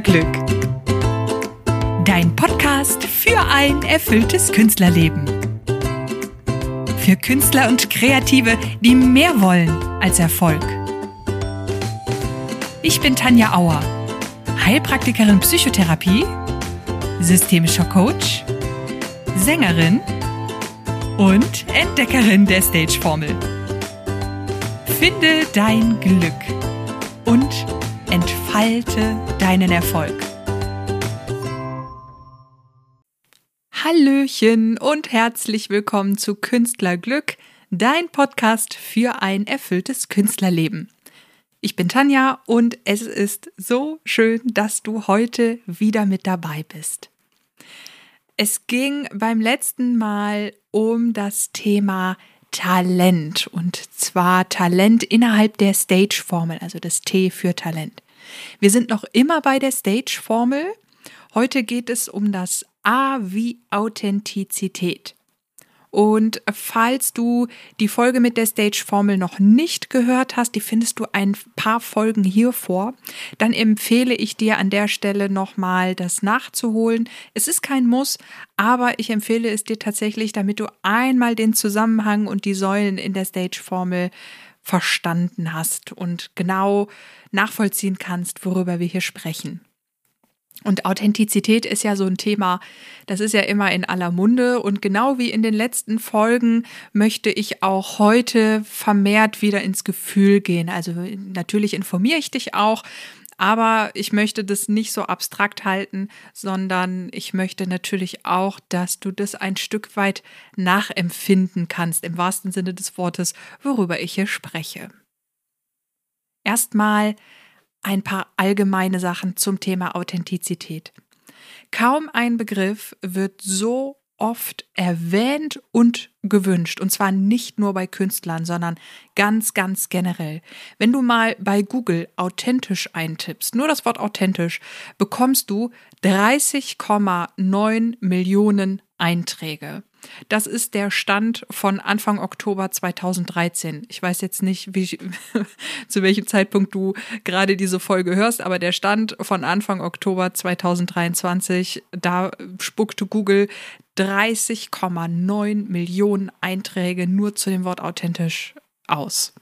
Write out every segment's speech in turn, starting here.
Künstlerglück. Dein Podcast für ein erfülltes Künstlerleben. Für Künstler und Kreative, die mehr wollen als Erfolg. Ich bin Tanja Auer, Heilpraktikerin Psychotherapie, systemischer Coach, Sängerin und Entdeckerin der Stage-Formel. Finde dein Glück und entfalte deinen Erfolg. Hallöchen und herzlich willkommen zu Künstlerglück, dein Podcast für ein erfülltes Künstlerleben. Ich bin Tanja und es ist so schön, dass du heute wieder mit dabei bist. Es ging beim letzten Mal um das Thema Talent und zwar Talent innerhalb der Stage-Formel, also das T für Talent. Wir sind noch immer bei der Stage-Formel. Heute geht es um das A wie Authentizität. Und falls du die Folge mit der Stage-Formel noch nicht gehört hast, die findest du ein paar Folgen hier vor, dann empfehle ich dir an der Stelle nochmal das nachzuholen. Es ist kein Muss, aber ich empfehle es dir tatsächlich, damit du einmal den Zusammenhang und die Säulen in der Stage-Formel verstanden hast und genau nachvollziehen kannst, worüber wir hier sprechen. Und Authentizität ist ja so ein Thema, das ist ja immer in aller Munde. Und genau wie in den letzten Folgen möchte ich auch heute vermehrt wieder ins Gefühl gehen. Also natürlich informiere ich dich auch, aber ich möchte das nicht so abstrakt halten, sondern ich möchte natürlich auch, dass du das ein Stück weit nachempfinden kannst, im wahrsten Sinne des Wortes, worüber ich hier spreche. Erstmal ein paar allgemeine Sachen zum Thema Authentizität. Kaum ein Begriff wird so oft erwähnt und gewünscht. Und zwar nicht nur bei Künstlern, sondern ganz, ganz generell. Wenn du mal bei Google authentisch eintippst, nur das Wort authentisch, bekommst du 30,9 Millionen Einträge. Das ist der Stand von Anfang Oktober 2013. Ich weiß jetzt nicht, wie, zu welchem Zeitpunkt du gerade diese Folge hörst, aber der Stand von Anfang Oktober 2023, da spuckte Google 30,9 Millionen Einträge nur zu dem Wort authentisch aus.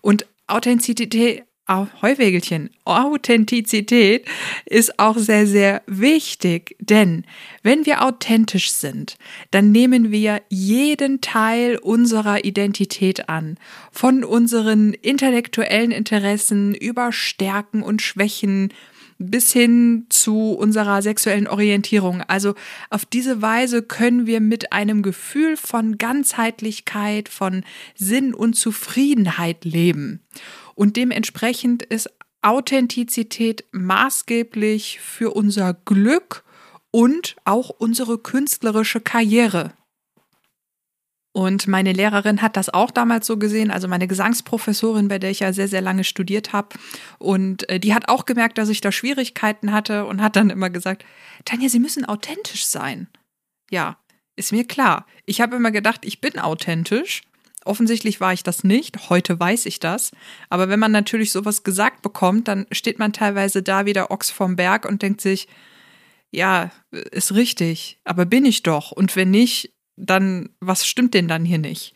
Und Authentizität, Heuwägelchen, Authentizität ist auch sehr, sehr wichtig, denn wenn wir authentisch sind, dann nehmen wir jeden Teil unserer Identität an, von unseren intellektuellen Interessen über Stärken und Schwächen bis hin zu unserer sexuellen Orientierung. Also auf diese Weise können wir mit einem Gefühl von Ganzheitlichkeit, von Sinn und Zufriedenheit leben. Und dementsprechend ist Authentizität maßgeblich für unser Glück und auch unsere künstlerische Karriere. Und meine Lehrerin hat das auch damals so gesehen, also meine Gesangsprofessorin, bei der ich ja sehr, sehr lange studiert habe. Und äh, die hat auch gemerkt, dass ich da Schwierigkeiten hatte und hat dann immer gesagt, Tanja, Sie müssen authentisch sein. Ja, ist mir klar. Ich habe immer gedacht, ich bin authentisch. Offensichtlich war ich das nicht, heute weiß ich das. Aber wenn man natürlich sowas gesagt bekommt, dann steht man teilweise da wie der Ochs vom Berg und denkt sich, ja, ist richtig, aber bin ich doch. Und wenn nicht, dann, was stimmt denn dann hier nicht?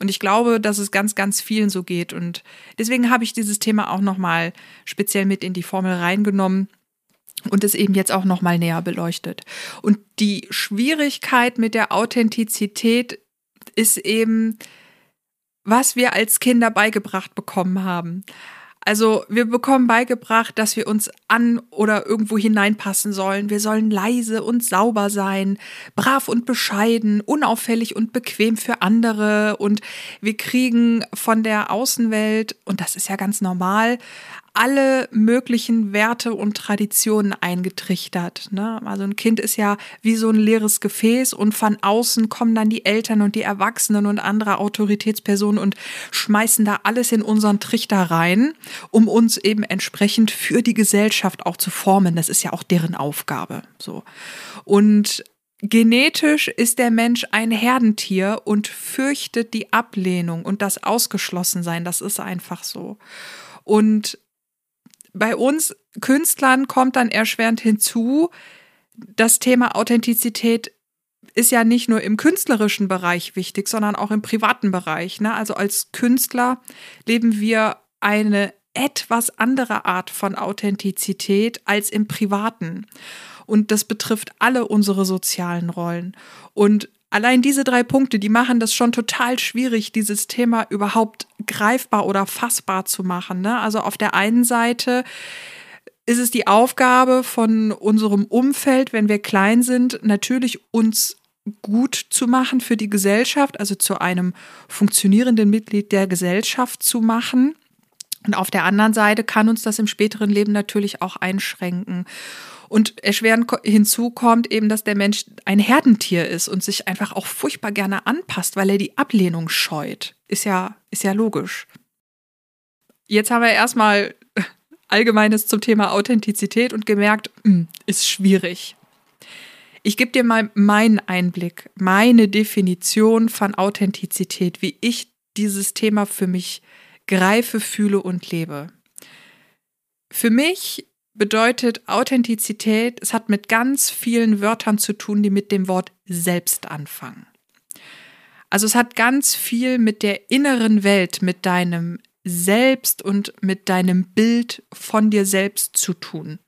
Und ich glaube, dass es ganz, ganz vielen so geht. Und deswegen habe ich dieses Thema auch nochmal speziell mit in die Formel reingenommen und es eben jetzt auch nochmal näher beleuchtet. Und die Schwierigkeit mit der Authentizität ist eben, was wir als Kinder beigebracht bekommen haben. Also wir bekommen beigebracht, dass wir uns an oder irgendwo hineinpassen sollen. Wir sollen leise und sauber sein, brav und bescheiden, unauffällig und bequem für andere. Und wir kriegen von der Außenwelt, und das ist ja ganz normal, alle möglichen Werte und Traditionen eingetrichtert. Ne? Also ein Kind ist ja wie so ein leeres Gefäß und von außen kommen dann die Eltern und die Erwachsenen und andere Autoritätspersonen und schmeißen da alles in unseren Trichter rein, um uns eben entsprechend für die Gesellschaft auch zu formen. Das ist ja auch deren Aufgabe. So. Und Genetisch ist der Mensch ein Herdentier und fürchtet die Ablehnung und das Ausgeschlossensein. Das ist einfach so. Und bei uns Künstlern kommt dann erschwerend hinzu, das Thema Authentizität ist ja nicht nur im künstlerischen Bereich wichtig, sondern auch im privaten Bereich. Ne? Also als Künstler leben wir eine etwas andere Art von Authentizität als im privaten. Und das betrifft alle unsere sozialen Rollen. Und allein diese drei Punkte, die machen das schon total schwierig, dieses Thema überhaupt greifbar oder fassbar zu machen. Ne? Also auf der einen Seite ist es die Aufgabe von unserem Umfeld, wenn wir klein sind, natürlich uns gut zu machen für die Gesellschaft, also zu einem funktionierenden Mitglied der Gesellschaft zu machen. Und auf der anderen Seite kann uns das im späteren Leben natürlich auch einschränken. Und erschwerend hinzu kommt eben, dass der Mensch ein Herdentier ist und sich einfach auch furchtbar gerne anpasst, weil er die Ablehnung scheut. Ist ja, ist ja logisch. Jetzt haben wir erstmal Allgemeines zum Thema Authentizität und gemerkt, hm, ist schwierig. Ich gebe dir mal meinen Einblick, meine Definition von Authentizität, wie ich dieses Thema für mich greife, fühle und lebe. Für mich bedeutet Authentizität, es hat mit ganz vielen Wörtern zu tun, die mit dem Wort selbst anfangen. Also es hat ganz viel mit der inneren Welt, mit deinem Selbst und mit deinem Bild von dir selbst zu tun.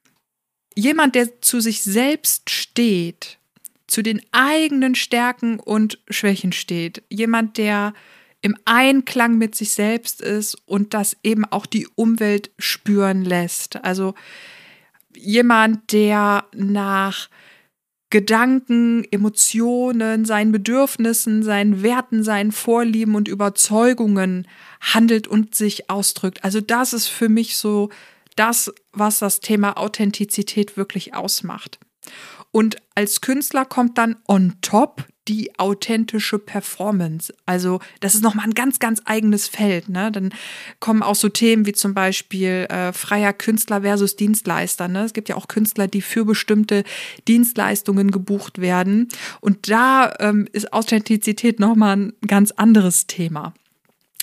Jemand, der zu sich selbst steht, zu den eigenen Stärken und Schwächen steht, jemand, der im Einklang mit sich selbst ist und das eben auch die Umwelt spüren lässt. Also jemand, der nach Gedanken, Emotionen, seinen Bedürfnissen, seinen Werten, seinen Vorlieben und Überzeugungen handelt und sich ausdrückt. Also das ist für mich so das, was das Thema Authentizität wirklich ausmacht. Und als Künstler kommt dann on top die authentische Performance. Also das ist nochmal ein ganz, ganz eigenes Feld. Ne? Dann kommen auch so Themen wie zum Beispiel äh, freier Künstler versus Dienstleister. Ne? Es gibt ja auch Künstler, die für bestimmte Dienstleistungen gebucht werden. Und da ähm, ist Authentizität nochmal ein ganz anderes Thema.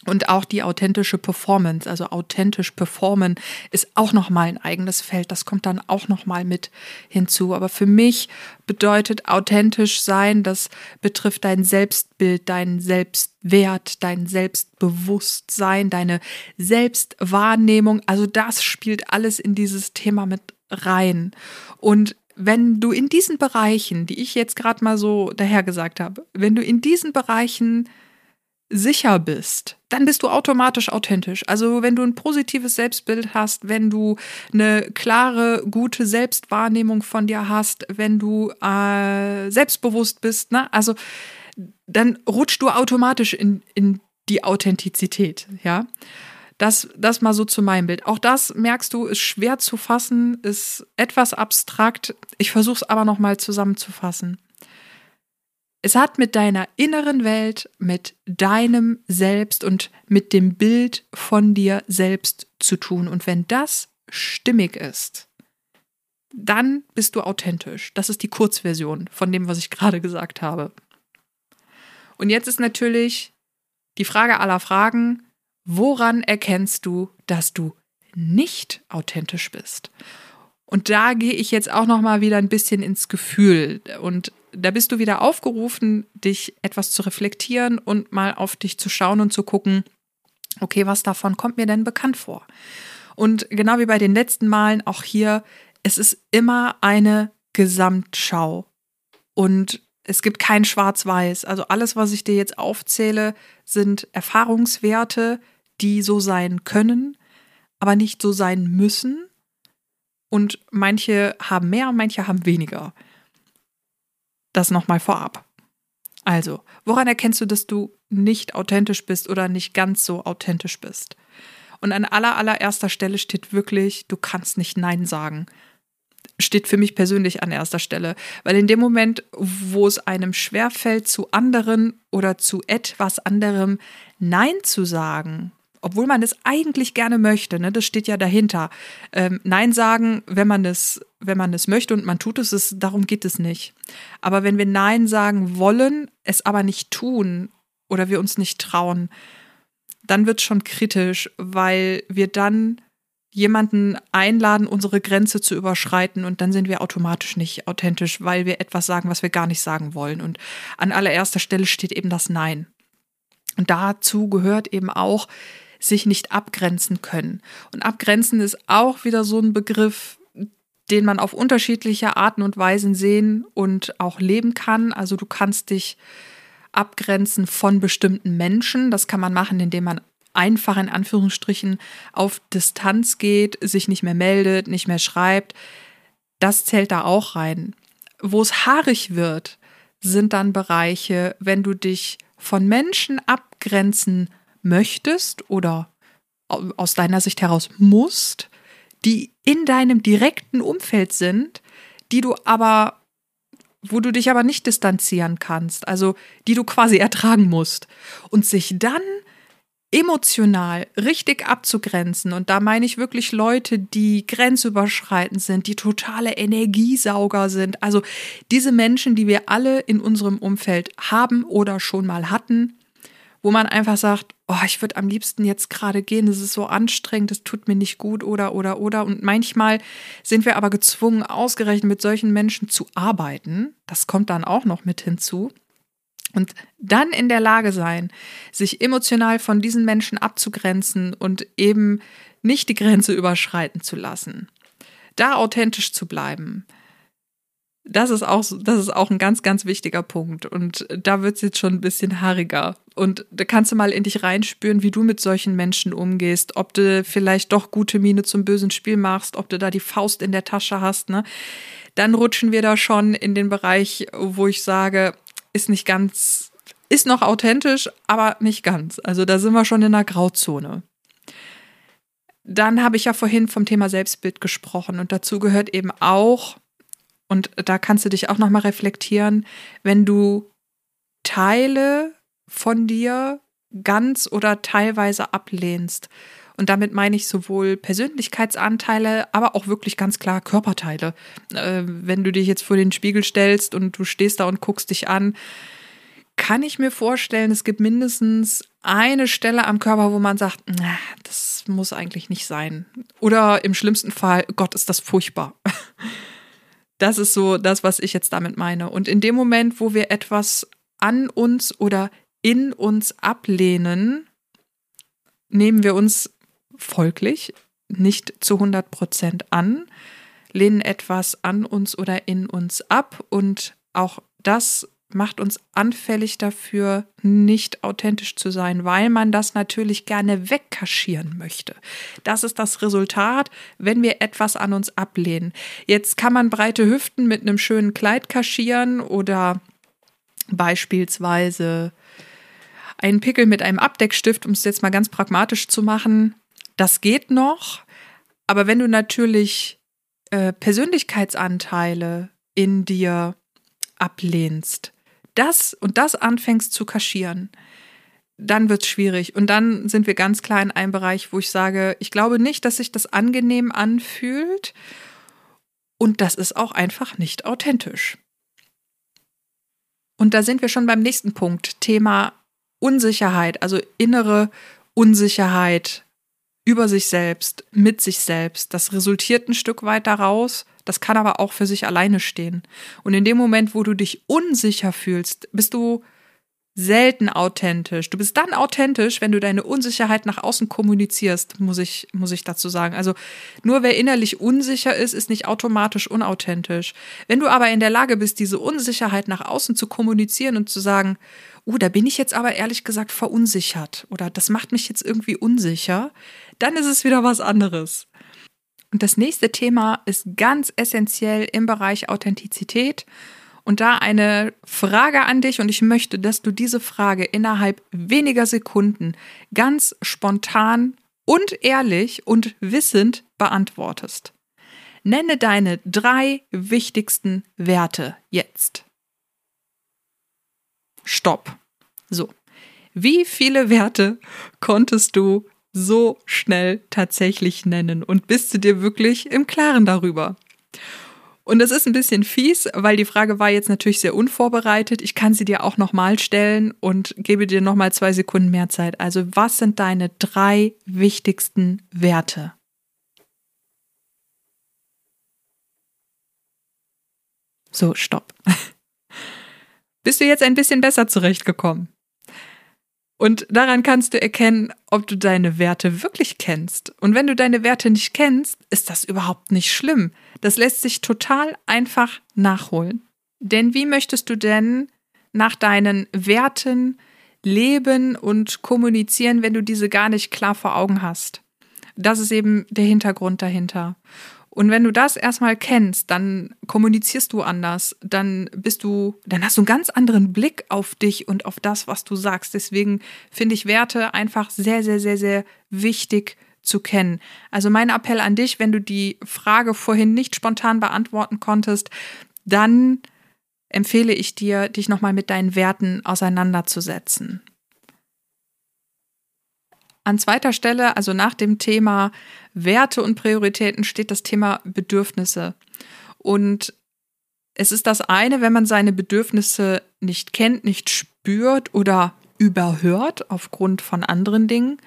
Und auch die authentische Performance, also authentisch performen, ist auch nochmal ein eigenes Feld. Das kommt dann auch nochmal mit hinzu. Aber für mich bedeutet authentisch sein, das betrifft dein Selbstbild, deinen Selbstwert, dein Selbstbewusstsein, deine Selbstwahrnehmung. Also das spielt alles in dieses Thema mit rein. Und wenn du in diesen Bereichen, die ich jetzt gerade mal so dahergesagt habe, wenn du in diesen Bereichen sicher bist, dann bist du automatisch authentisch. Also wenn du ein positives Selbstbild hast, wenn du eine klare, gute Selbstwahrnehmung von dir hast, wenn du äh, selbstbewusst bist, ne? also dann rutschst du automatisch in, in die Authentizität, ja. Das, das mal so zu meinem Bild. Auch das merkst du, ist schwer zu fassen, ist etwas abstrakt. Ich versuche es aber nochmal zusammenzufassen. Es hat mit deiner inneren Welt, mit deinem Selbst und mit dem Bild von dir selbst zu tun. Und wenn das stimmig ist, dann bist du authentisch. Das ist die Kurzversion von dem, was ich gerade gesagt habe. Und jetzt ist natürlich die Frage aller Fragen, woran erkennst du, dass du nicht authentisch bist? Und da gehe ich jetzt auch noch mal wieder ein bisschen ins Gefühl und da bist du wieder aufgerufen, dich etwas zu reflektieren und mal auf dich zu schauen und zu gucken, okay, was davon kommt mir denn bekannt vor? Und genau wie bei den letzten Malen auch hier, es ist immer eine Gesamtschau. Und es gibt kein Schwarz-Weiß. Also alles, was ich dir jetzt aufzähle, sind Erfahrungswerte, die so sein können, aber nicht so sein müssen. Und manche haben mehr, manche haben weniger. Das nochmal vorab. Also, woran erkennst du, dass du nicht authentisch bist oder nicht ganz so authentisch bist? Und an aller, allererster Stelle steht wirklich, du kannst nicht Nein sagen. Steht für mich persönlich an erster Stelle. Weil in dem Moment, wo es einem schwerfällt, zu anderen oder zu etwas anderem Nein zu sagen, obwohl man es eigentlich gerne möchte, ne, das steht ja dahinter. Ähm, Nein sagen, wenn man es, wenn man es möchte und man tut es, ist, darum geht es nicht. Aber wenn wir Nein sagen wollen, es aber nicht tun oder wir uns nicht trauen, dann wird es schon kritisch, weil wir dann jemanden einladen, unsere Grenze zu überschreiten und dann sind wir automatisch nicht authentisch, weil wir etwas sagen, was wir gar nicht sagen wollen. Und an allererster Stelle steht eben das Nein. Und dazu gehört eben auch, sich nicht abgrenzen können. Und abgrenzen ist auch wieder so ein Begriff, den man auf unterschiedliche Arten und Weisen sehen und auch leben kann. Also du kannst dich abgrenzen von bestimmten Menschen. Das kann man machen, indem man einfach in Anführungsstrichen auf Distanz geht, sich nicht mehr meldet, nicht mehr schreibt. Das zählt da auch rein. Wo es haarig wird, sind dann Bereiche, wenn du dich von Menschen abgrenzen möchtest oder aus deiner Sicht heraus musst, die in deinem direkten Umfeld sind, die du aber, wo du dich aber nicht distanzieren kannst, also die du quasi ertragen musst. Und sich dann emotional richtig abzugrenzen. Und da meine ich wirklich Leute, die grenzüberschreitend sind, die totale Energiesauger sind. Also diese Menschen, die wir alle in unserem Umfeld haben oder schon mal hatten, wo man einfach sagt, oh, ich würde am liebsten jetzt gerade gehen, es ist so anstrengend, es tut mir nicht gut oder oder oder. Und manchmal sind wir aber gezwungen, ausgerechnet mit solchen Menschen zu arbeiten. Das kommt dann auch noch mit hinzu. Und dann in der Lage sein, sich emotional von diesen Menschen abzugrenzen und eben nicht die Grenze überschreiten zu lassen. Da authentisch zu bleiben. Das ist auch, das ist auch ein ganz, ganz wichtiger Punkt. Und da wird es jetzt schon ein bisschen haariger. Und da kannst du mal in dich reinspüren, wie du mit solchen Menschen umgehst, ob du vielleicht doch gute Miene zum bösen Spiel machst, ob du da die Faust in der Tasche hast, ne? Dann rutschen wir da schon in den Bereich, wo ich sage, ist nicht ganz, ist noch authentisch, aber nicht ganz. Also da sind wir schon in der Grauzone. Dann habe ich ja vorhin vom Thema Selbstbild gesprochen und dazu gehört eben auch, und da kannst du dich auch nochmal reflektieren, wenn du Teile von dir ganz oder teilweise ablehnst. Und damit meine ich sowohl Persönlichkeitsanteile, aber auch wirklich ganz klar Körperteile. Äh, wenn du dich jetzt vor den Spiegel stellst und du stehst da und guckst dich an, kann ich mir vorstellen, es gibt mindestens eine Stelle am Körper, wo man sagt, das muss eigentlich nicht sein. Oder im schlimmsten Fall, Gott, ist das furchtbar. Das ist so das, was ich jetzt damit meine. Und in dem Moment, wo wir etwas an uns oder in uns ablehnen, nehmen wir uns folglich nicht zu 100 Prozent an, lehnen etwas an uns oder in uns ab und auch das macht uns anfällig dafür, nicht authentisch zu sein, weil man das natürlich gerne wegkaschieren möchte. Das ist das Resultat, wenn wir etwas an uns ablehnen. Jetzt kann man breite Hüften mit einem schönen Kleid kaschieren oder beispielsweise einen Pickel mit einem Abdeckstift, um es jetzt mal ganz pragmatisch zu machen, das geht noch. Aber wenn du natürlich äh, Persönlichkeitsanteile in dir ablehnst, das und das anfängst zu kaschieren, dann wird es schwierig. Und dann sind wir ganz klar in einem Bereich, wo ich sage, ich glaube nicht, dass sich das angenehm anfühlt. Und das ist auch einfach nicht authentisch. Und da sind wir schon beim nächsten Punkt, Thema Unsicherheit, also innere Unsicherheit über sich selbst, mit sich selbst. Das resultiert ein Stück weit daraus. Das kann aber auch für sich alleine stehen. Und in dem Moment, wo du dich unsicher fühlst, bist du selten authentisch. Du bist dann authentisch, wenn du deine Unsicherheit nach außen kommunizierst, muss ich, muss ich dazu sagen. Also nur wer innerlich unsicher ist, ist nicht automatisch unauthentisch. Wenn du aber in der Lage bist, diese Unsicherheit nach außen zu kommunizieren und zu sagen, oh, da bin ich jetzt aber ehrlich gesagt verunsichert oder das macht mich jetzt irgendwie unsicher, dann ist es wieder was anderes. Und das nächste Thema ist ganz essentiell im Bereich Authentizität. Und da eine Frage an dich und ich möchte, dass du diese Frage innerhalb weniger Sekunden ganz spontan und ehrlich und wissend beantwortest. Nenne deine drei wichtigsten Werte jetzt. Stopp. So. Wie viele Werte konntest du so schnell tatsächlich nennen und bist du dir wirklich im Klaren darüber? Und das ist ein bisschen fies, weil die Frage war jetzt natürlich sehr unvorbereitet. Ich kann sie dir auch nochmal stellen und gebe dir nochmal zwei Sekunden mehr Zeit. Also was sind deine drei wichtigsten Werte? So, stopp. Bist du jetzt ein bisschen besser zurechtgekommen? Und daran kannst du erkennen, ob du deine Werte wirklich kennst. Und wenn du deine Werte nicht kennst, ist das überhaupt nicht schlimm. Das lässt sich total einfach nachholen. Denn wie möchtest du denn nach deinen Werten leben und kommunizieren, wenn du diese gar nicht klar vor Augen hast? Das ist eben der Hintergrund dahinter. Und wenn du das erstmal kennst, dann kommunizierst du anders, dann bist du, dann hast du einen ganz anderen Blick auf dich und auf das, was du sagst. Deswegen finde ich Werte einfach sehr, sehr, sehr, sehr wichtig zu kennen. Also mein Appell an dich, wenn du die Frage vorhin nicht spontan beantworten konntest, dann empfehle ich dir, dich nochmal mit deinen Werten auseinanderzusetzen. An zweiter Stelle, also nach dem Thema Werte und Prioritäten, steht das Thema Bedürfnisse. Und es ist das eine, wenn man seine Bedürfnisse nicht kennt, nicht spürt oder überhört aufgrund von anderen Dingen.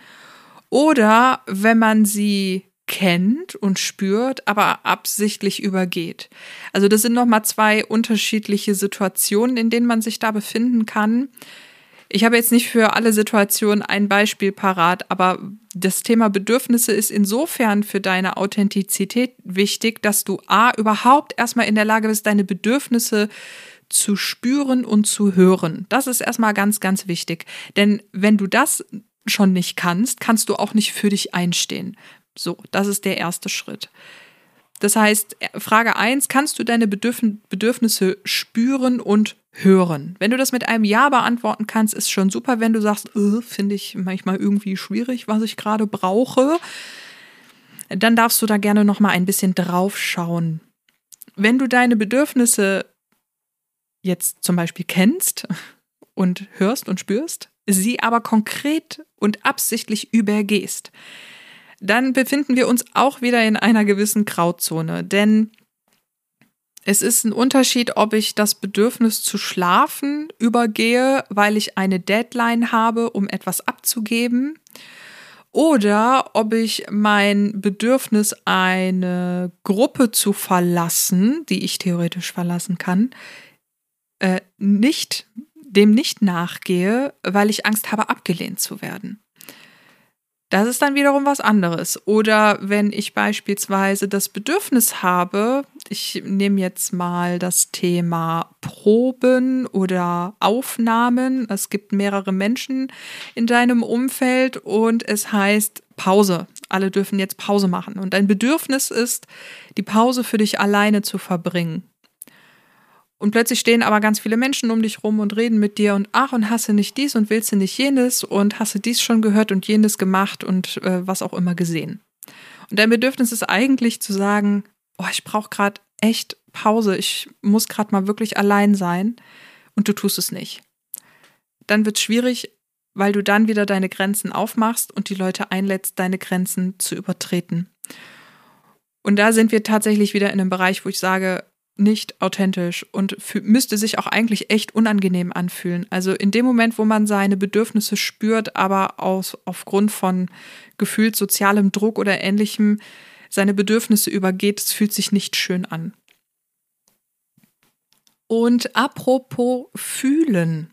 Oder wenn man sie kennt und spürt, aber absichtlich übergeht. Also das sind nochmal zwei unterschiedliche Situationen, in denen man sich da befinden kann. Ich habe jetzt nicht für alle Situationen ein Beispiel parat, aber das Thema Bedürfnisse ist insofern für deine Authentizität wichtig, dass du A, überhaupt erstmal in der Lage bist, deine Bedürfnisse zu spüren und zu hören. Das ist erstmal ganz, ganz wichtig. Denn wenn du das schon nicht kannst, kannst du auch nicht für dich einstehen. So, das ist der erste Schritt. Das heißt, Frage 1, kannst du deine Bedürfnisse spüren und hören? Wenn du das mit einem Ja beantworten kannst, ist schon super. Wenn du sagst, äh, finde ich manchmal irgendwie schwierig, was ich gerade brauche, dann darfst du da gerne noch mal ein bisschen drauf schauen. Wenn du deine Bedürfnisse jetzt zum Beispiel kennst und hörst und spürst, sie aber konkret und absichtlich übergehst, dann befinden wir uns auch wieder in einer gewissen Grauzone. Denn es ist ein Unterschied, ob ich das Bedürfnis zu schlafen übergehe, weil ich eine Deadline habe, um etwas abzugeben, oder ob ich mein Bedürfnis, eine Gruppe zu verlassen, die ich theoretisch verlassen kann, äh, nicht dem nicht nachgehe, weil ich Angst habe, abgelehnt zu werden. Das ist dann wiederum was anderes. Oder wenn ich beispielsweise das Bedürfnis habe, ich nehme jetzt mal das Thema Proben oder Aufnahmen. Es gibt mehrere Menschen in deinem Umfeld und es heißt Pause. Alle dürfen jetzt Pause machen. Und dein Bedürfnis ist, die Pause für dich alleine zu verbringen. Und plötzlich stehen aber ganz viele Menschen um dich rum und reden mit dir und ach, und hast du nicht dies und willst du nicht jenes und hast du dies schon gehört und jenes gemacht und äh, was auch immer gesehen. Und dein Bedürfnis ist eigentlich zu sagen, oh, ich brauche gerade echt Pause, ich muss gerade mal wirklich allein sein und du tust es nicht. Dann wird es schwierig, weil du dann wieder deine Grenzen aufmachst und die Leute einlädst, deine Grenzen zu übertreten. Und da sind wir tatsächlich wieder in einem Bereich, wo ich sage, nicht authentisch und müsste sich auch eigentlich echt unangenehm anfühlen. Also in dem Moment, wo man seine Bedürfnisse spürt, aber aus, aufgrund von gefühlt sozialem Druck oder ähnlichem seine Bedürfnisse übergeht, es fühlt sich nicht schön an. Und apropos fühlen.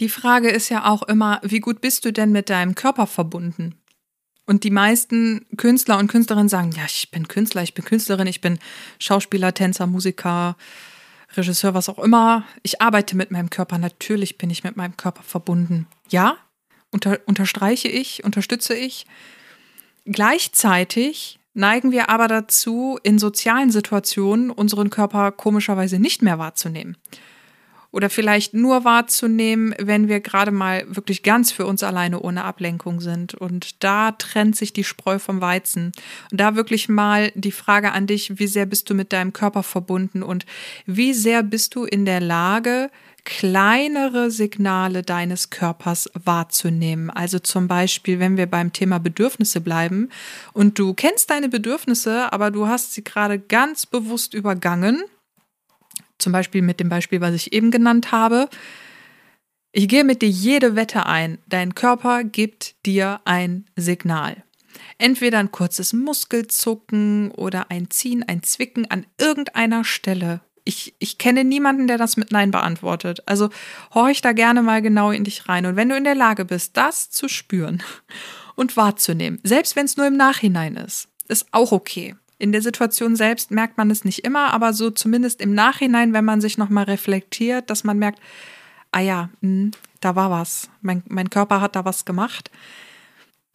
Die Frage ist ja auch immer, wie gut bist du denn mit deinem Körper verbunden? Und die meisten Künstler und Künstlerinnen sagen, ja, ich bin Künstler, ich bin Künstlerin, ich bin Schauspieler, Tänzer, Musiker, Regisseur, was auch immer. Ich arbeite mit meinem Körper. Natürlich bin ich mit meinem Körper verbunden. Ja, unter, unterstreiche ich, unterstütze ich. Gleichzeitig neigen wir aber dazu, in sozialen Situationen unseren Körper komischerweise nicht mehr wahrzunehmen oder vielleicht nur wahrzunehmen, wenn wir gerade mal wirklich ganz für uns alleine ohne Ablenkung sind. Und da trennt sich die Spreu vom Weizen. Und da wirklich mal die Frage an dich, wie sehr bist du mit deinem Körper verbunden und wie sehr bist du in der Lage, kleinere Signale deines Körpers wahrzunehmen. Also zum Beispiel, wenn wir beim Thema Bedürfnisse bleiben und du kennst deine Bedürfnisse, aber du hast sie gerade ganz bewusst übergangen zum Beispiel mit dem Beispiel, was ich eben genannt habe. Ich gehe mit dir jede Wette ein. Dein Körper gibt dir ein Signal. Entweder ein kurzes Muskelzucken oder ein Ziehen, ein Zwicken an irgendeiner Stelle Ich, ich kenne niemanden, der das mit Nein beantwortet. Also horch da gerne mal genau in dich rein. Und wenn du in der Lage bist, das zu spüren und wahrzunehmen, selbst wenn es nur im Nachhinein ist, ist auch okay. In der Situation selbst merkt man es nicht immer, aber so zumindest im Nachhinein, wenn man sich nochmal reflektiert, dass man merkt, ah ja, mh, hm, da war was. Mein, mein Körper hat da was gemacht.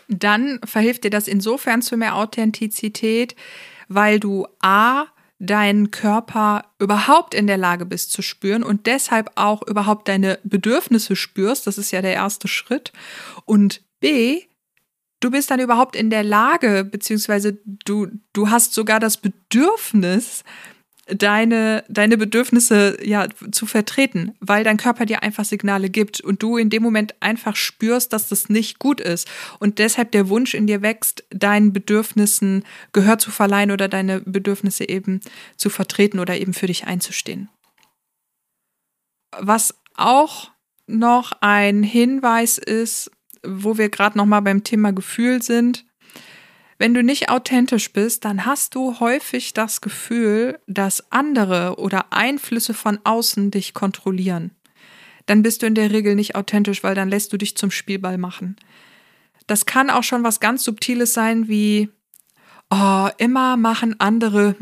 Dann verhilft dir das insofern zu mehr Authentizität, weil du A, deinen Körper überhaupt in der Lage bist zu spüren und deshalb auch überhaupt deine Bedürfnisse spürst. Das ist ja der erste Schritt. Und B, du bist dann überhaupt in der Lage, beziehungsweise du, du hast sogar das Bedürfnis, deine, deine Bedürfnisse ja zu vertreten, weil dein Körper dir einfach Signale gibt und du in dem Moment einfach spürst, dass das nicht gut ist und deshalb der Wunsch in dir wächst, deinen Bedürfnissen Gehör zu verleihen oder deine Bedürfnisse eben zu vertreten oder eben für dich einzustehen. Was auch noch ein Hinweis ist, wo wir gerade noch mal beim Thema Gefühl sind, wenn du nicht authentisch bist, dann hast du häufig das Gefühl, dass andere oder Einflüsse von außen dich kontrollieren. Dann bist du in der Regel nicht authentisch, weil dann lässt du dich zum Spielball machen. Das kann auch schon was ganz Subtiles sein, wie, oh, immer machen andere,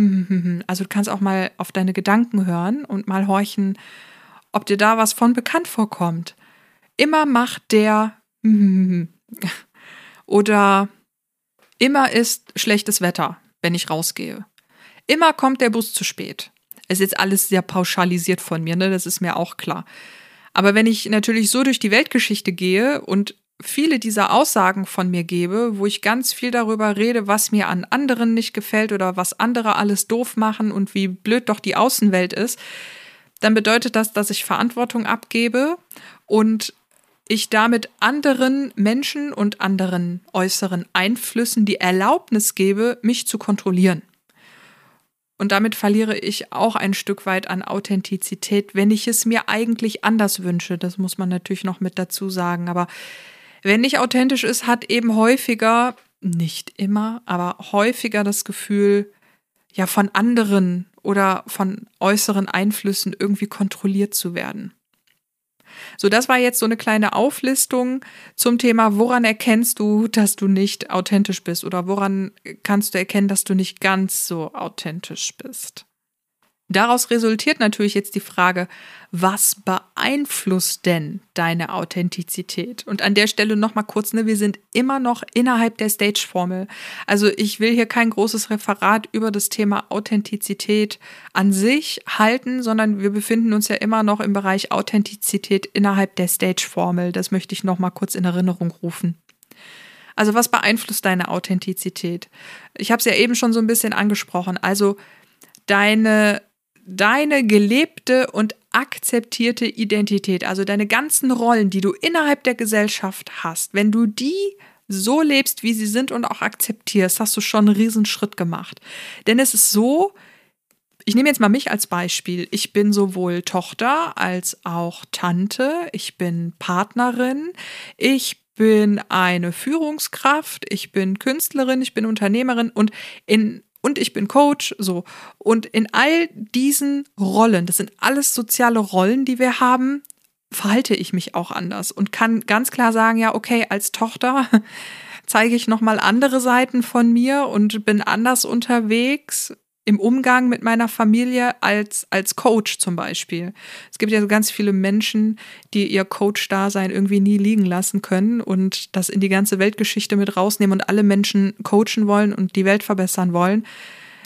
also du kannst auch mal auf deine Gedanken hören und mal horchen, ob dir da was von bekannt vorkommt. Immer macht der, oder Immer ist schlechtes Wetter, wenn ich rausgehe. Immer kommt der Bus zu spät. Es ist jetzt alles sehr pauschalisiert von mir, ne? Das ist mir auch klar. Aber wenn ich natürlich so durch die Weltgeschichte gehe und viele dieser Aussagen von mir gebe, wo ich ganz viel darüber rede, was mir an anderen nicht gefällt oder was andere alles doof machen und wie blöd doch die Außenwelt ist, dann bedeutet das, dass ich Verantwortung abgebe und ich damit anderen Menschen und anderen äußeren Einflüssen die Erlaubnis gebe, mich zu kontrollieren. Und damit verliere ich auch ein Stück weit an Authentizität, wenn ich es mir eigentlich anders wünsche. Das muss man natürlich noch mit dazu sagen. Aber wenn nicht authentisch ist, hat eben häufiger, nicht immer, aber häufiger das Gefühl, ja, von anderen oder von äußeren Einflüssen irgendwie kontrolliert zu werden. So, das war jetzt so eine kleine Auflistung zum Thema, woran erkennst du, dass du nicht authentisch bist oder woran kannst du erkennen, dass du nicht ganz so authentisch bist. Daraus resultiert natürlich jetzt die Frage, was beeinflusst denn deine Authentizität? Und an der Stelle noch mal kurz, ne, wir sind immer noch innerhalb der Stage-Formel. Also ich will hier kein großes Referat über das Thema Authentizität an sich halten, sondern wir befinden uns ja immer noch im Bereich Authentizität innerhalb der Stage-Formel. Das möchte ich noch mal kurz in Erinnerung rufen. Also was beeinflusst deine Authentizität? Ich habe es ja eben schon so ein bisschen angesprochen. Also deine deine gelebte und akzeptierte Identität, also deine ganzen Rollen, die du innerhalb der Gesellschaft hast, wenn du die so lebst, wie sie sind und auch akzeptierst, hast du schon einen Riesenschritt gemacht. Denn es ist so, ich nehme jetzt mal mich als Beispiel. Ich bin sowohl Tochter als auch Tante, ich bin Partnerin, ich bin eine Führungskraft, ich bin Künstlerin, ich bin Unternehmerin. Und in und ich bin Coach, so. Und in all diesen Rollen, das sind alles soziale Rollen, die wir haben, verhalte ich mich auch anders und kann ganz klar sagen, ja, okay, als Tochter zeige ich nochmal andere Seiten von mir und bin anders unterwegs im Umgang mit meiner Familie als, als Coach zum Beispiel. Es gibt ja so ganz viele Menschen, die ihr Coach-Dasein irgendwie nie liegen lassen können und das in die ganze Weltgeschichte mit rausnehmen und alle Menschen coachen wollen und die Welt verbessern wollen.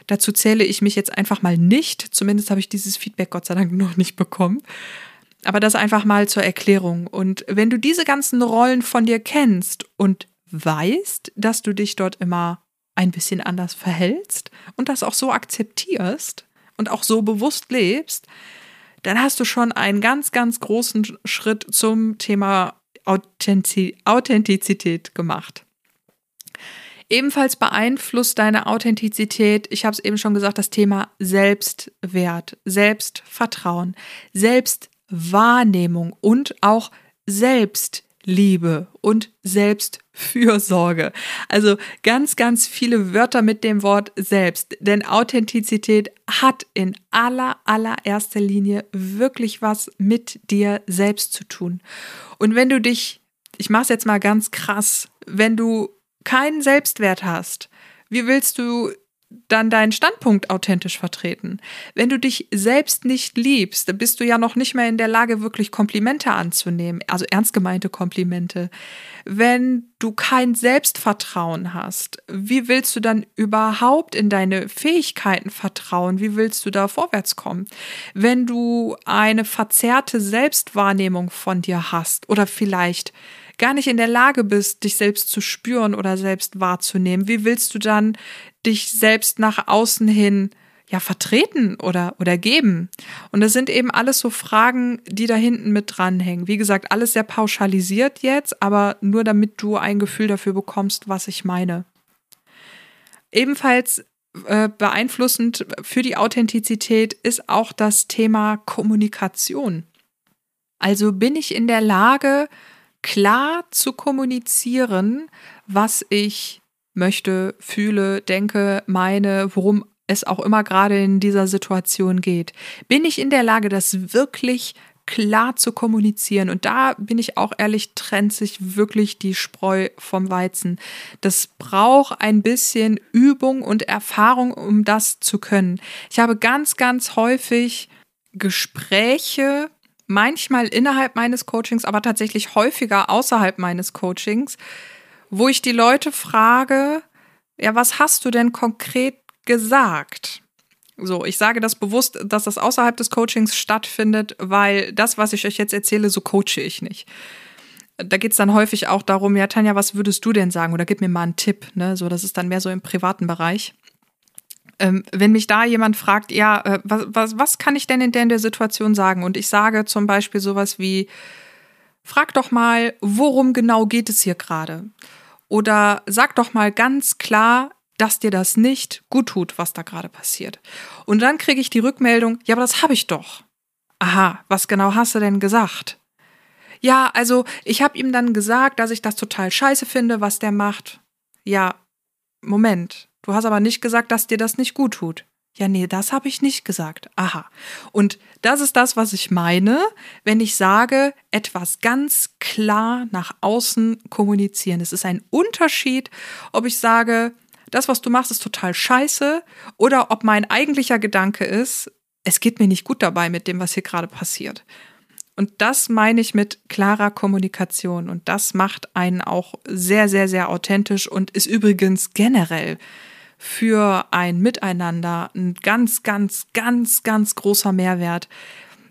Dazu zähle ich mich jetzt einfach mal nicht. Zumindest habe ich dieses Feedback Gott sei Dank noch nicht bekommen. Aber das einfach mal zur Erklärung. Und wenn du diese ganzen Rollen von dir kennst und weißt, dass du dich dort immer ein bisschen anders verhältst und das auch so akzeptierst und auch so bewusst lebst, dann hast du schon einen ganz, ganz großen Schritt zum Thema Authentizität gemacht. Ebenfalls beeinflusst deine Authentizität, ich habe es eben schon gesagt, das Thema Selbstwert, Selbstvertrauen, Selbstwahrnehmung und auch Selbstliebe. Selbstliebe und Selbstfürsorge. Also ganz, ganz viele Wörter mit dem Wort selbst. Denn Authentizität hat in aller, allererster Linie wirklich was mit dir selbst zu tun. Und wenn du dich, ich mache es jetzt mal ganz krass, wenn du keinen Selbstwert hast, wie willst du dann deinen Standpunkt authentisch vertreten. Wenn du dich selbst nicht liebst, dann bist du ja noch nicht mehr in der Lage, wirklich Komplimente anzunehmen, also ernst gemeinte Komplimente. Wenn du kein Selbstvertrauen hast, wie willst du dann überhaupt in deine Fähigkeiten vertrauen? Wie willst du da vorwärts kommen? Wenn du eine verzerrte Selbstwahrnehmung von dir hast oder vielleicht gar nicht in der Lage bist, dich selbst zu spüren oder selbst wahrzunehmen, wie willst du dann dich selbst nach außen hin ja vertreten oder oder geben? Und das sind eben alles so Fragen, die da hinten mit dranhängen. Wie gesagt, alles sehr pauschalisiert jetzt, aber nur damit du ein Gefühl dafür bekommst, was ich meine. Ebenfalls äh, beeinflussend für die Authentizität ist auch das Thema Kommunikation. Also bin ich in der Lage, klar zu kommunizieren, was ich möchte, fühle, denke, meine, worum es auch immer gerade in dieser Situation geht. Bin ich in der Lage, das wirklich klar zu kommunizieren. Und da bin ich auch ehrlich, trennt sich wirklich die Spreu vom Weizen. Das braucht ein bisschen Übung und Erfahrung, um das zu können. Ich habe ganz, ganz häufig Gespräche manchmal innerhalb meines Coachings, aber tatsächlich häufiger außerhalb meines Coachings, wo ich die Leute frage, ja, was hast du denn konkret gesagt? So, ich sage das bewusst, dass das außerhalb des Coachings stattfindet, weil das, was ich euch jetzt erzähle, so coache ich nicht. Da geht es dann häufig auch darum, ja, Tanja, was würdest du denn sagen? Oder gib mir mal einen Tipp, ne? So, das ist dann mehr so im privaten Bereich. Ähm, wenn mich da jemand fragt, ja, äh, was, was, was kann ich denn in der, in der Situation sagen? Und ich sage zum Beispiel sowas wie, frag doch mal, worum genau geht es hier gerade? Oder sag doch mal ganz klar, dass dir das nicht gut tut, was da gerade passiert. Und dann kriege ich die Rückmeldung, ja, aber das habe ich doch. Aha, was genau hast du denn gesagt? Ja, also ich habe ihm dann gesagt, dass ich das total scheiße finde, was der macht. Ja, Moment, Du hast aber nicht gesagt, dass dir das nicht gut tut. Ja, nee, das habe ich nicht gesagt. Aha. Und das ist das, was ich meine, wenn ich sage, etwas ganz klar nach außen kommunizieren. Es ist ein Unterschied, ob ich sage, das, was du machst, ist total scheiße, oder ob mein eigentlicher Gedanke ist, es geht mir nicht gut dabei mit dem, was hier gerade passiert. Und das meine ich mit klarer Kommunikation. Und das macht einen auch sehr, sehr, sehr authentisch und ist übrigens generell für ein Miteinander ein ganz, ganz, ganz, ganz großer Mehrwert.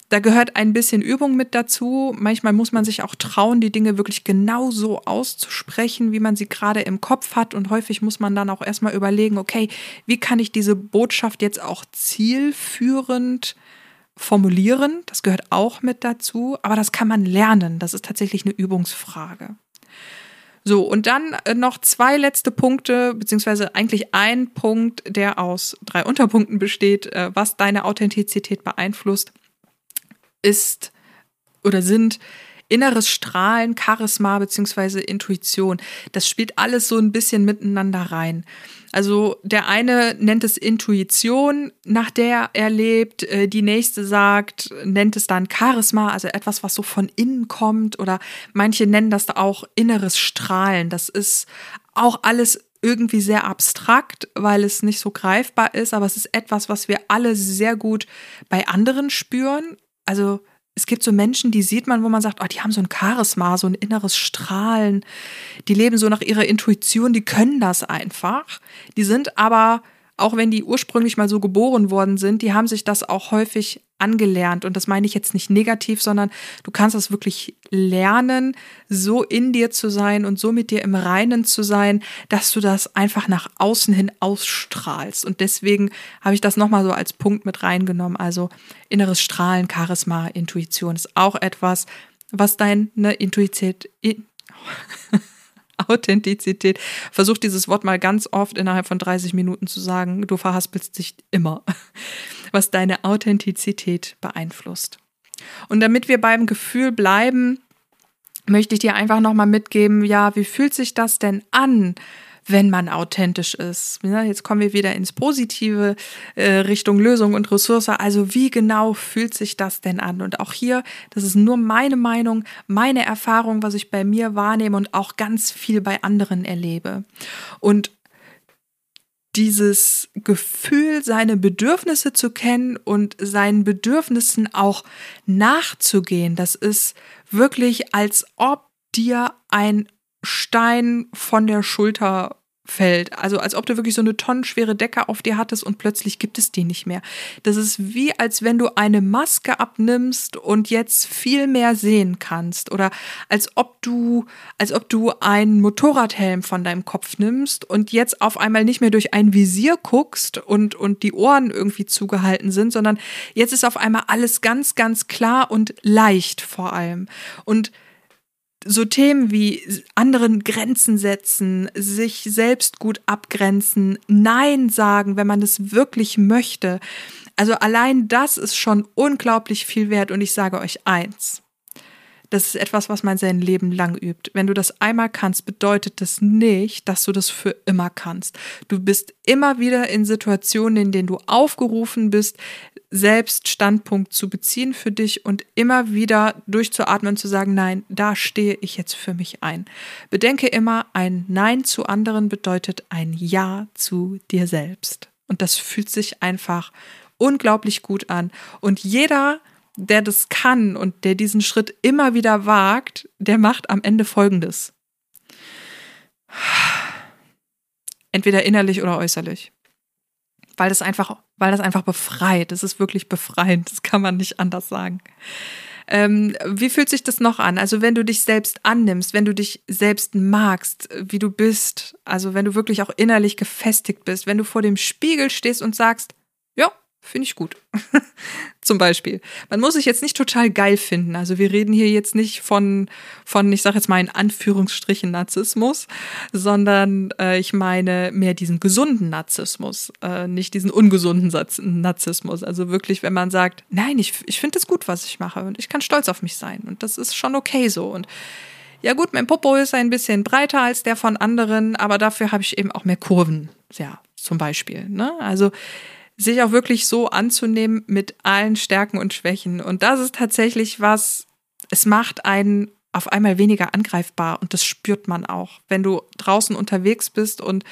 Da gehört ein bisschen Übung mit dazu. Manchmal muss man sich auch trauen, die Dinge wirklich genau so auszusprechen, wie man sie gerade im Kopf hat. Und häufig muss man dann auch erstmal überlegen, okay, wie kann ich diese Botschaft jetzt auch zielführend formulieren? Das gehört auch mit dazu. Aber das kann man lernen. Das ist tatsächlich eine Übungsfrage. So, und dann äh, noch zwei letzte Punkte, beziehungsweise eigentlich ein Punkt, der aus drei Unterpunkten besteht, äh, was deine Authentizität beeinflusst, ist oder sind inneres Strahlen, Charisma beziehungsweise Intuition. Das spielt alles so ein bisschen miteinander rein. Also der eine nennt es Intuition, nach der er lebt, äh, die nächste sagt, nennt es dann Charisma, also etwas, was so von innen kommt, oder manche nennen das auch inneres Strahlen. Das ist auch alles irgendwie sehr abstrakt, weil es nicht so greifbar ist, aber es ist etwas, was wir alle sehr gut bei anderen spüren. Also es gibt so Menschen, die sieht man, wo man sagt, oh, die haben so ein Charisma, so ein inneres Strahlen. Die leben so nach ihrer Intuition, die können das einfach. Die sind aber auch wenn die ursprünglich mal so geboren worden sind, die haben sich das auch häufig angelernt. Und das meine ich jetzt nicht negativ, sondern du kannst das wirklich lernen, so in dir zu sein und so mit dir im Reinen zu sein, dass du das einfach nach außen hin ausstrahlst. Und deswegen habe ich das nochmal so als Punkt mit reingenommen. Also inneres Strahlen, Charisma, Intuition ist auch etwas, was deine Intuition, Authentizität. Versuch dieses Wort mal ganz oft innerhalb von 30 Minuten zu sagen. Du verhaspelst dich immer, was deine Authentizität beeinflusst. Und damit wir beim Gefühl bleiben, möchte ich dir einfach nochmal mitgeben, ja, wie fühlt sich das denn an? wenn man authentisch ist. Jetzt kommen wir wieder ins Positive äh, Richtung Lösung und Ressource. Also wie genau fühlt sich das denn an? Und auch hier, das ist nur meine Meinung, meine Erfahrung, was ich bei mir wahrnehme und auch ganz viel bei anderen erlebe. Und dieses Gefühl, seine Bedürfnisse zu kennen und seinen Bedürfnissen auch nachzugehen, das ist wirklich, als ob dir ein Stein von der Schulter fällt. Also als ob du wirklich so eine tonnenschwere Decke auf dir hattest und plötzlich gibt es die nicht mehr. Das ist wie, als wenn du eine Maske abnimmst und jetzt viel mehr sehen kannst. Oder als ob du, als ob du einen Motorradhelm von deinem Kopf nimmst und jetzt auf einmal nicht mehr durch ein Visier guckst und, und die Ohren irgendwie zugehalten sind, sondern jetzt ist auf einmal alles ganz, ganz klar und leicht vor allem. Und so Themen wie anderen Grenzen setzen, sich selbst gut abgrenzen, Nein sagen, wenn man es wirklich möchte. Also allein das ist schon unglaublich viel wert und ich sage euch eins. Das ist etwas, was man sein Leben lang übt. Wenn du das einmal kannst, bedeutet das nicht, dass du das für immer kannst. Du bist immer wieder in Situationen, in denen du aufgerufen bist, selbst Standpunkt zu beziehen für dich und immer wieder durchzuatmen und zu sagen, nein, da stehe ich jetzt für mich ein. Bedenke immer, ein Nein zu anderen bedeutet ein Ja zu dir selbst. Und das fühlt sich einfach unglaublich gut an. Und jeder, der das kann und der diesen Schritt immer wieder wagt, der macht am Ende Folgendes. Entweder innerlich oder äußerlich weil das einfach, weil das einfach befreit. Das ist wirklich befreiend. Das kann man nicht anders sagen. Ähm, wie fühlt sich das noch an? Also wenn du dich selbst annimmst, wenn du dich selbst magst, wie du bist, also wenn du wirklich auch innerlich gefestigt bist, wenn du vor dem Spiegel stehst und sagst, Finde ich gut. Zum Beispiel. Man muss sich jetzt nicht total geil finden. Also wir reden hier jetzt nicht von, von ich sage jetzt mal in Anführungsstrichen Narzissmus, sondern äh, ich meine mehr diesen gesunden Narzissmus, äh, nicht diesen ungesunden Narzissmus. Also wirklich, wenn man sagt, nein, ich, ich finde es gut, was ich mache und ich kann stolz auf mich sein und das ist schon okay so. Und ja gut, mein Popo ist ein bisschen breiter als der von anderen, aber dafür habe ich eben auch mehr Kurven, ja, zum Beispiel. Ne? Also sich auch wirklich so anzunehmen mit allen Stärken und Schwächen. Und das ist tatsächlich was, es macht einen auf einmal weniger angreifbar und das spürt man auch. Wenn du draußen unterwegs bist und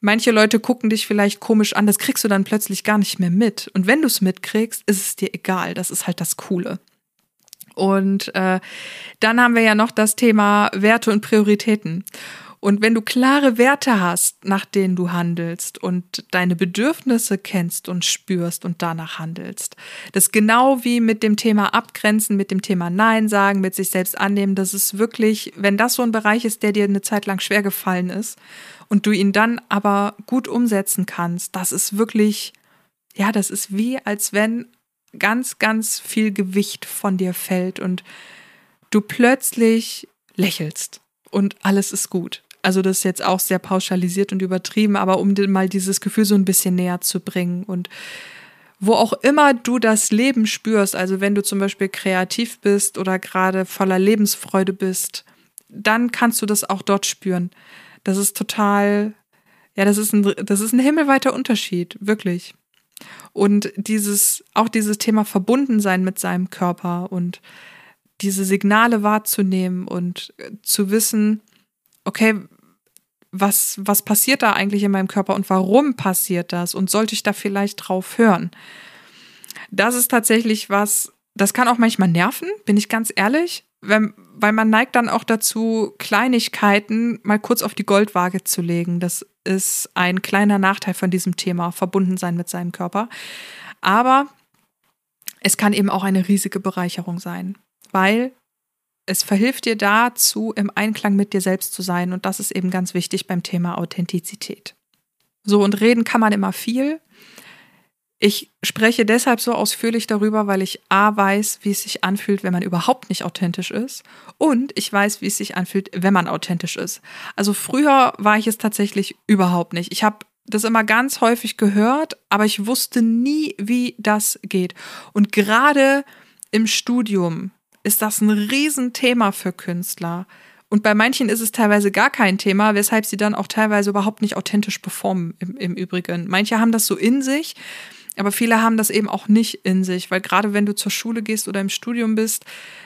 manche Leute gucken dich vielleicht komisch an, das kriegst du dann plötzlich gar nicht mehr mit. Und wenn du es mitkriegst, ist es dir egal. Das ist halt das Coole. Und äh, dann haben wir ja noch das Thema Werte und Prioritäten. Und wenn du klare Werte hast, nach denen du handelst und deine Bedürfnisse kennst und spürst und danach handelst, das genau wie mit dem Thema Abgrenzen, mit dem Thema Nein sagen, mit sich selbst annehmen, das ist wirklich, wenn das so ein Bereich ist, der dir eine Zeit lang schwer gefallen ist und du ihn dann aber gut umsetzen kannst, das ist wirklich, ja, das ist wie, als wenn ganz, ganz viel Gewicht von dir fällt und du plötzlich lächelst und alles ist gut. Also das ist jetzt auch sehr pauschalisiert und übertrieben, aber um mal dieses Gefühl so ein bisschen näher zu bringen und wo auch immer du das Leben spürst, also wenn du zum Beispiel kreativ bist oder gerade voller Lebensfreude bist, dann kannst du das auch dort spüren. Das ist total, ja, das ist ein, das ist ein himmelweiter Unterschied, wirklich. Und dieses, auch dieses Thema Verbundensein mit seinem Körper und diese Signale wahrzunehmen und zu wissen, okay, was, was passiert da eigentlich in meinem Körper und warum passiert das und sollte ich da vielleicht drauf hören? Das ist tatsächlich was, das kann auch manchmal nerven, bin ich ganz ehrlich, wenn, weil man neigt dann auch dazu, Kleinigkeiten mal kurz auf die Goldwaage zu legen. Das ist ein kleiner Nachteil von diesem Thema, verbunden sein mit seinem Körper. Aber es kann eben auch eine riesige Bereicherung sein, weil es verhilft dir dazu, im Einklang mit dir selbst zu sein. Und das ist eben ganz wichtig beim Thema Authentizität. So, und reden kann man immer viel. Ich spreche deshalb so ausführlich darüber, weil ich A weiß, wie es sich anfühlt, wenn man überhaupt nicht authentisch ist. Und ich weiß, wie es sich anfühlt, wenn man authentisch ist. Also früher war ich es tatsächlich überhaupt nicht. Ich habe das immer ganz häufig gehört, aber ich wusste nie, wie das geht. Und gerade im Studium ist das ein Riesenthema für Künstler. Und bei manchen ist es teilweise gar kein Thema, weshalb sie dann auch teilweise überhaupt nicht authentisch performen im, im Übrigen. Manche haben das so in sich, aber viele haben das eben auch nicht in sich, weil gerade wenn du zur Schule gehst oder im Studium bist,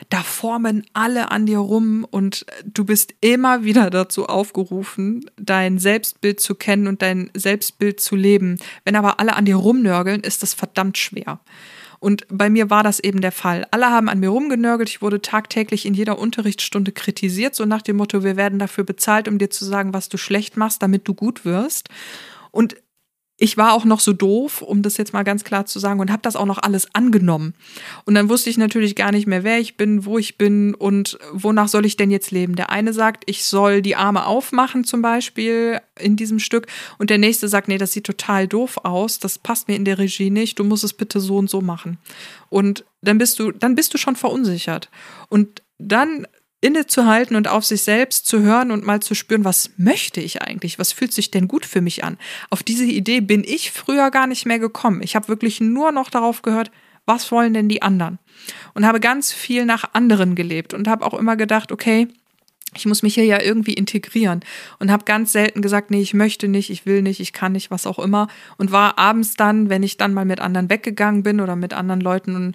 da formen alle an dir rum und du bist immer wieder dazu aufgerufen, dein Selbstbild zu kennen und dein Selbstbild zu leben. Wenn aber alle an dir rumnörgeln, ist das verdammt schwer. Und bei mir war das eben der Fall. Alle haben an mir rumgenörgelt. Ich wurde tagtäglich in jeder Unterrichtsstunde kritisiert, so nach dem Motto, wir werden dafür bezahlt, um dir zu sagen, was du schlecht machst, damit du gut wirst. Und ich war auch noch so doof, um das jetzt mal ganz klar zu sagen, und habe das auch noch alles angenommen. Und dann wusste ich natürlich gar nicht mehr, wer ich bin, wo ich bin und wonach soll ich denn jetzt leben. Der eine sagt, ich soll die Arme aufmachen zum Beispiel in diesem Stück und der nächste sagt, nee, das sieht total doof aus, das passt mir in der Regie nicht, du musst es bitte so und so machen. Und dann bist du, dann bist du schon verunsichert. Und dann innezuhalten und auf sich selbst zu hören und mal zu spüren, was möchte ich eigentlich? Was fühlt sich denn gut für mich an? Auf diese Idee bin ich früher gar nicht mehr gekommen. Ich habe wirklich nur noch darauf gehört, was wollen denn die anderen? Und habe ganz viel nach anderen gelebt und habe auch immer gedacht, okay, ich muss mich hier ja irgendwie integrieren und habe ganz selten gesagt, nee, ich möchte nicht, ich will nicht, ich kann nicht, was auch immer. Und war abends dann, wenn ich dann mal mit anderen weggegangen bin oder mit anderen Leuten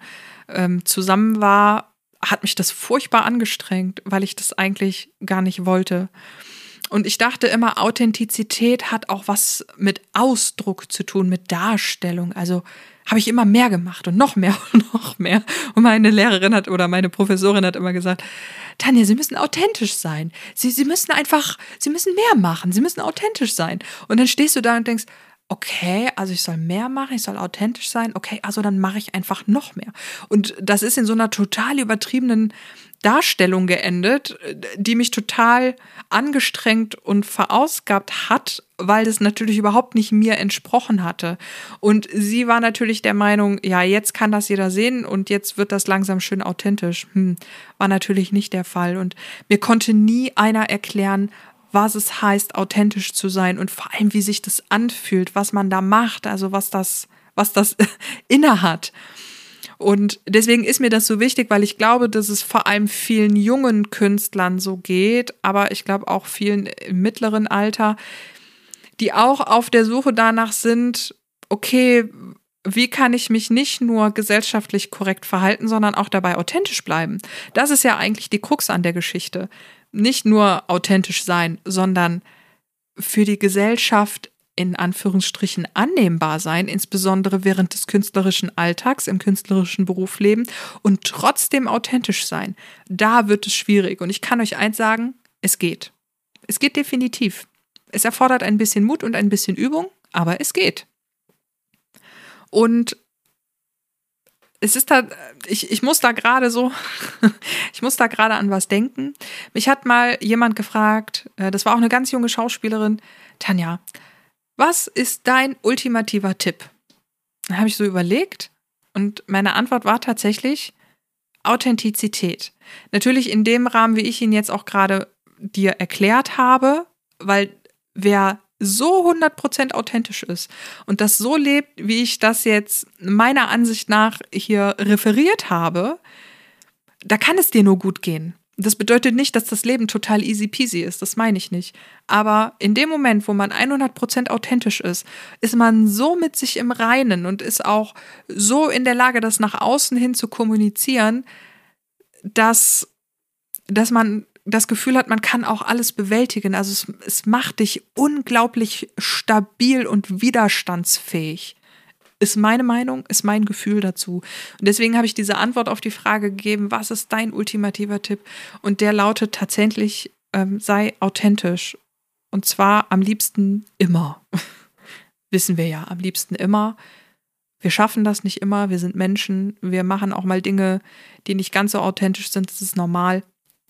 ähm, zusammen war, hat mich das furchtbar angestrengt, weil ich das eigentlich gar nicht wollte. Und ich dachte immer, Authentizität hat auch was mit Ausdruck zu tun, mit Darstellung. Also habe ich immer mehr gemacht und noch mehr und noch mehr. Und meine Lehrerin hat oder meine Professorin hat immer gesagt, Tanja, Sie müssen authentisch sein. Sie, Sie müssen einfach, Sie müssen mehr machen. Sie müssen authentisch sein. Und dann stehst du da und denkst, okay, also ich soll mehr machen, ich soll authentisch sein, okay, also dann mache ich einfach noch mehr. Und das ist in so einer total übertriebenen Darstellung geendet, die mich total angestrengt und verausgabt hat, weil das natürlich überhaupt nicht mir entsprochen hatte. Und sie war natürlich der Meinung, ja, jetzt kann das jeder sehen und jetzt wird das langsam schön authentisch. Hm, war natürlich nicht der Fall. Und mir konnte nie einer erklären, was es heißt, authentisch zu sein und vor allem, wie sich das anfühlt, was man da macht, also was das, was das inne hat. Und deswegen ist mir das so wichtig, weil ich glaube, dass es vor allem vielen jungen Künstlern so geht, aber ich glaube auch vielen im mittleren Alter, die auch auf der Suche danach sind, okay, wie kann ich mich nicht nur gesellschaftlich korrekt verhalten, sondern auch dabei authentisch bleiben? Das ist ja eigentlich die Krux an der Geschichte nicht nur authentisch sein, sondern für die Gesellschaft in Anführungsstrichen annehmbar sein, insbesondere während des künstlerischen Alltags, im künstlerischen Berufsleben und trotzdem authentisch sein. Da wird es schwierig. Und ich kann euch eins sagen, es geht. Es geht definitiv. Es erfordert ein bisschen Mut und ein bisschen Übung, aber es geht. Und es ist da, ich, ich muss da gerade so, ich muss da gerade an was denken. Mich hat mal jemand gefragt, äh, das war auch eine ganz junge Schauspielerin, Tanja, was ist dein ultimativer Tipp? Dann habe ich so überlegt und meine Antwort war tatsächlich Authentizität. Natürlich in dem Rahmen, wie ich ihn jetzt auch gerade dir erklärt habe, weil wer so 100% authentisch ist und das so lebt, wie ich das jetzt meiner Ansicht nach hier referiert habe, da kann es dir nur gut gehen. Das bedeutet nicht, dass das Leben total easy peasy ist, das meine ich nicht. Aber in dem Moment, wo man 100% authentisch ist, ist man so mit sich im Reinen und ist auch so in der Lage, das nach außen hin zu kommunizieren, dass, dass man das Gefühl hat, man kann auch alles bewältigen. Also es, es macht dich unglaublich stabil und widerstandsfähig. Ist meine Meinung, ist mein Gefühl dazu. Und deswegen habe ich diese Antwort auf die Frage gegeben, was ist dein ultimativer Tipp? Und der lautet tatsächlich, ähm, sei authentisch. Und zwar am liebsten immer. Wissen wir ja, am liebsten immer. Wir schaffen das nicht immer, wir sind Menschen, wir machen auch mal Dinge, die nicht ganz so authentisch sind, das ist normal.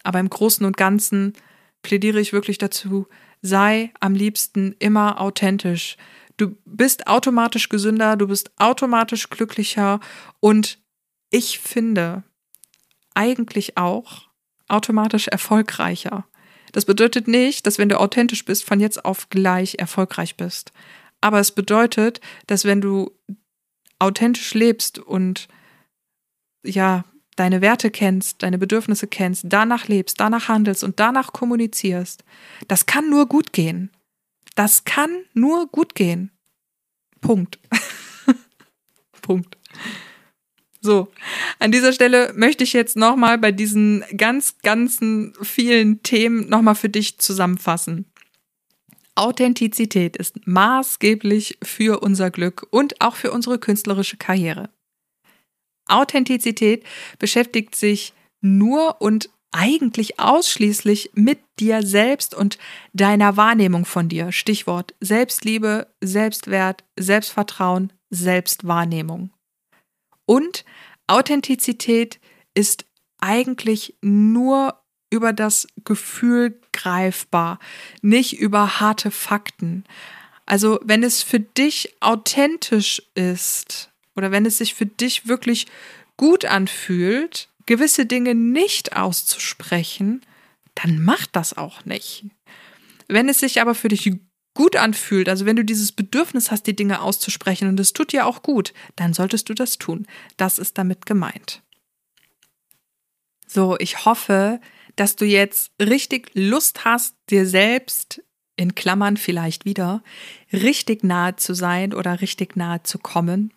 Aber im Großen und Ganzen plädiere ich wirklich dazu, sei am liebsten immer authentisch. Du bist automatisch gesünder, du bist automatisch glücklicher und ich finde eigentlich auch automatisch erfolgreicher. Das bedeutet nicht, dass wenn du authentisch bist, von jetzt auf gleich erfolgreich bist. Aber es bedeutet, dass wenn du authentisch lebst und ja, deine Werte kennst, deine Bedürfnisse kennst, danach lebst, danach handelst und danach kommunizierst, das kann nur gut gehen. Das kann nur gut gehen. Punkt. Punkt. So, an dieser Stelle möchte ich jetzt nochmal bei diesen ganz, ganzen vielen Themen nochmal für dich zusammenfassen. Authentizität ist maßgeblich für unser Glück und auch für unsere künstlerische Karriere. Authentizität beschäftigt sich nur und eigentlich ausschließlich mit dir selbst und deiner Wahrnehmung von dir. Stichwort Selbstliebe, Selbstwert, Selbstvertrauen, Selbstwahrnehmung. Und Authentizität ist eigentlich nur über das Gefühl greifbar, nicht über harte Fakten. Also wenn es für dich authentisch ist oder wenn es sich für dich wirklich gut anfühlt, gewisse Dinge nicht auszusprechen, dann mach das auch nicht. Wenn es sich aber für dich gut anfühlt, also wenn du dieses Bedürfnis hast, die Dinge auszusprechen und es tut dir auch gut, dann solltest du das tun. Das ist damit gemeint. So, ich hoffe, dass du jetzt richtig Lust hast, dir selbst in Klammern vielleicht wieder richtig nahe zu sein oder richtig nahe zu kommen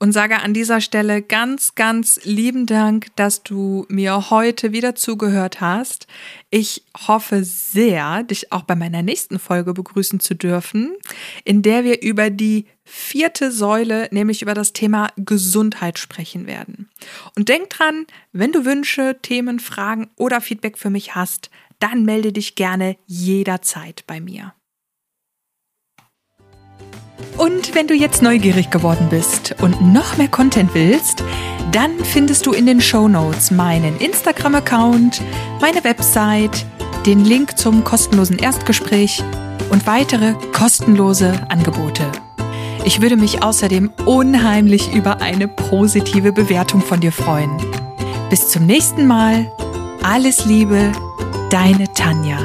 und sage an dieser Stelle ganz, ganz lieben Dank, dass du mir heute wieder zugehört hast. Ich hoffe sehr, dich auch bei meiner nächsten Folge begrüßen zu dürfen, in der wir über die vierte Säule, nämlich über das Thema Gesundheit sprechen werden. Und denk dran, wenn du Wünsche, Themen, Fragen oder Feedback für mich hast, dann melde dich gerne jederzeit bei mir. Und wenn du jetzt neugierig geworden bist und noch mehr Content willst, dann findest du in den Show Notes meinen Instagram-Account, meine Website, den Link zum kostenlosen Erstgespräch und weitere kostenlose Angebote. Ich würde mich außerdem unheimlich über eine positive Bewertung von dir freuen. Bis zum nächsten Mal. Alles Liebe, deine Tanja.